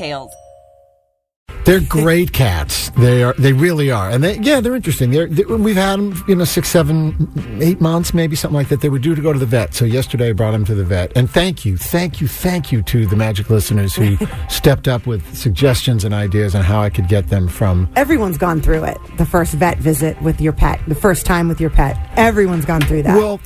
details. They're great cats. They are. They really are. And they, yeah, they're interesting. They're, they, we've had them, you know, six, seven, eight months, maybe something like that. They were due to go to the vet. So yesterday I brought them to the vet. And thank you, thank you, thank you to the magic listeners who stepped up with suggestions and ideas on how I could get them from. Everyone's gone through it. The first vet visit with your pet, the first time with your pet. Everyone's gone through that. Well,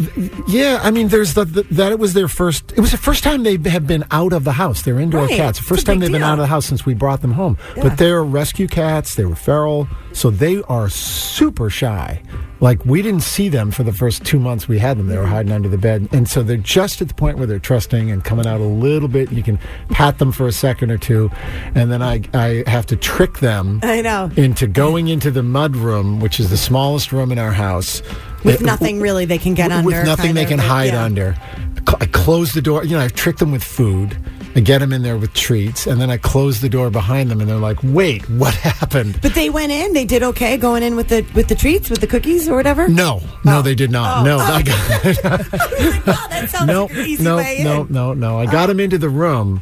yeah. I mean, there's the, the that it was their first. It was the first time they have been out of the house. They're indoor Right. cats. The first time they've been out of the house since we brought them home. Yeah. But they're rescue cats. They were feral, so they are super shy. Like we didn't see them for the first two months we had them. They were hiding under the bed, and so they're just at the point where they're trusting and coming out a little bit. You can pat them for a second or two, and then I I have to trick them I know. into going into the mud room, which is the smallest room in our house. With It- nothing really they can get with, under. with nothing they of, can hide yeah. under. I close the door. You know, I trick them with food. I get them in there with treats, and then I close the door behind them, and they're like, "Wait, what happened?" But they went in. They did okay going in with the with the treats, with the cookies or whatever. No, no, they did not. Oh. No, oh. I got, oh, that sounds no, like no, no, no, no. I got ah. them into the room,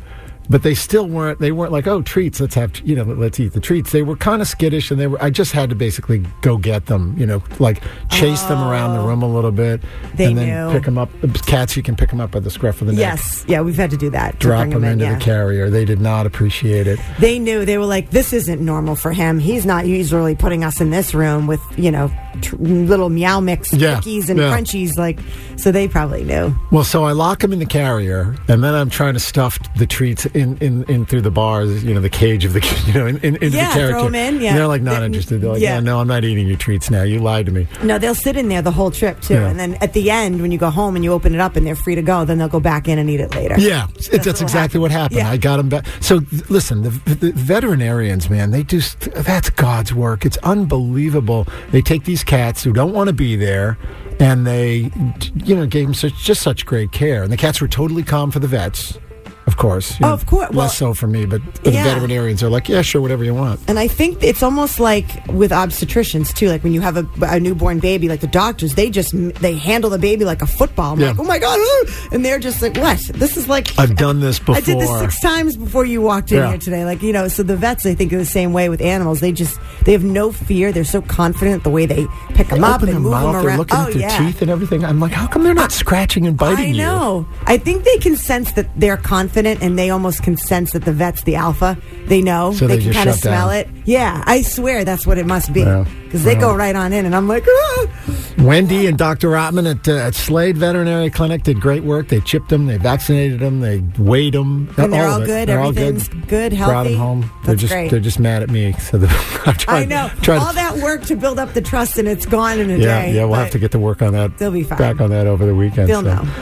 but they still weren't. They weren't like, "Oh, treats. Let's have you know, let's eat the treats." They were kind of skittish, and they were. I just had to basically go get them. You know, like chase them around the room a oh. little bit, Oh. They and then knew. pick them up. Cats, you can pick them up by the scruff of the neck. Yes, yeah, we've had to do that. to drop bring them in, into yeah. the carrier. They did not appreciate it. They knew they were like, this isn't normal for him. He's not usually putting us in this room with you know tr- little meow mix Yeah, cookies and yeah. crunchies. Like, so they probably knew. Well, so I lock them in the carrier, and then I'm trying to stuff the treats in, in, in through the bars, you know, the cage of the, you know, in, in, into Yeah, the carrier. throw 'em in, yeah. And they're like not They- interested. They're like, yeah. yeah. no, I'm not eating your treats now. You lied to me. No, they'll sit in there the whole trip too, Yeah. and then at the end when you go home and you open it up and they're free to go, then they'll go back in and eat it later. Yeah, that's, what exactly happened. what happened. Yeah. I got them back. So listen, the, the veterinarians, man, they do. That's God's work. It's unbelievable. They take these cats who don't want to be there, and they, you know, gave them such just such great care. And the cats were totally calm for the vets, of course. you Oh, know, of course. Well, less so for me, but the yeah. veterinarians are like, yeah, sure, whatever you want. And I think it's almost like with obstetricians too. Like when you have a, a newborn baby, like the doctors, they just they handle the baby like a football. I'm Yeah. like, oh my god, ah," and they're just like, what? This is like I've done this before. I did this six times before you walked in Yeah. here today. Like you know, so the vets, I think, are the same way with animals. They just they have no fear. They're so confident the way they pick them up and move mouth, them they're around. looking oh at their yeah. teeth and everything. I'm like, how come they're not scratching and biting I you? know. I think they can sense that they're confident, and they almost can sense that the vet's the alpha. They know. So they can kind of smell down. it. Yeah, I swear that's what it must be. Because they go right on in, and I'm like, ah! Wendy and Dr. Rotman at, uh, at Slade Veterinary Clinic did great work. They chipped them, they vaccinated them, they weighed them. And they're all it. good? They're Everything's all good. good, Brought them home. they're just great. they're just mad at me. So I, tried, I know. All that work to build up the trust, and it's gone in a yeah, day. yeah. We'll have to get to work on that. They'll be fine. Back on that over the weekend. They'll so. know.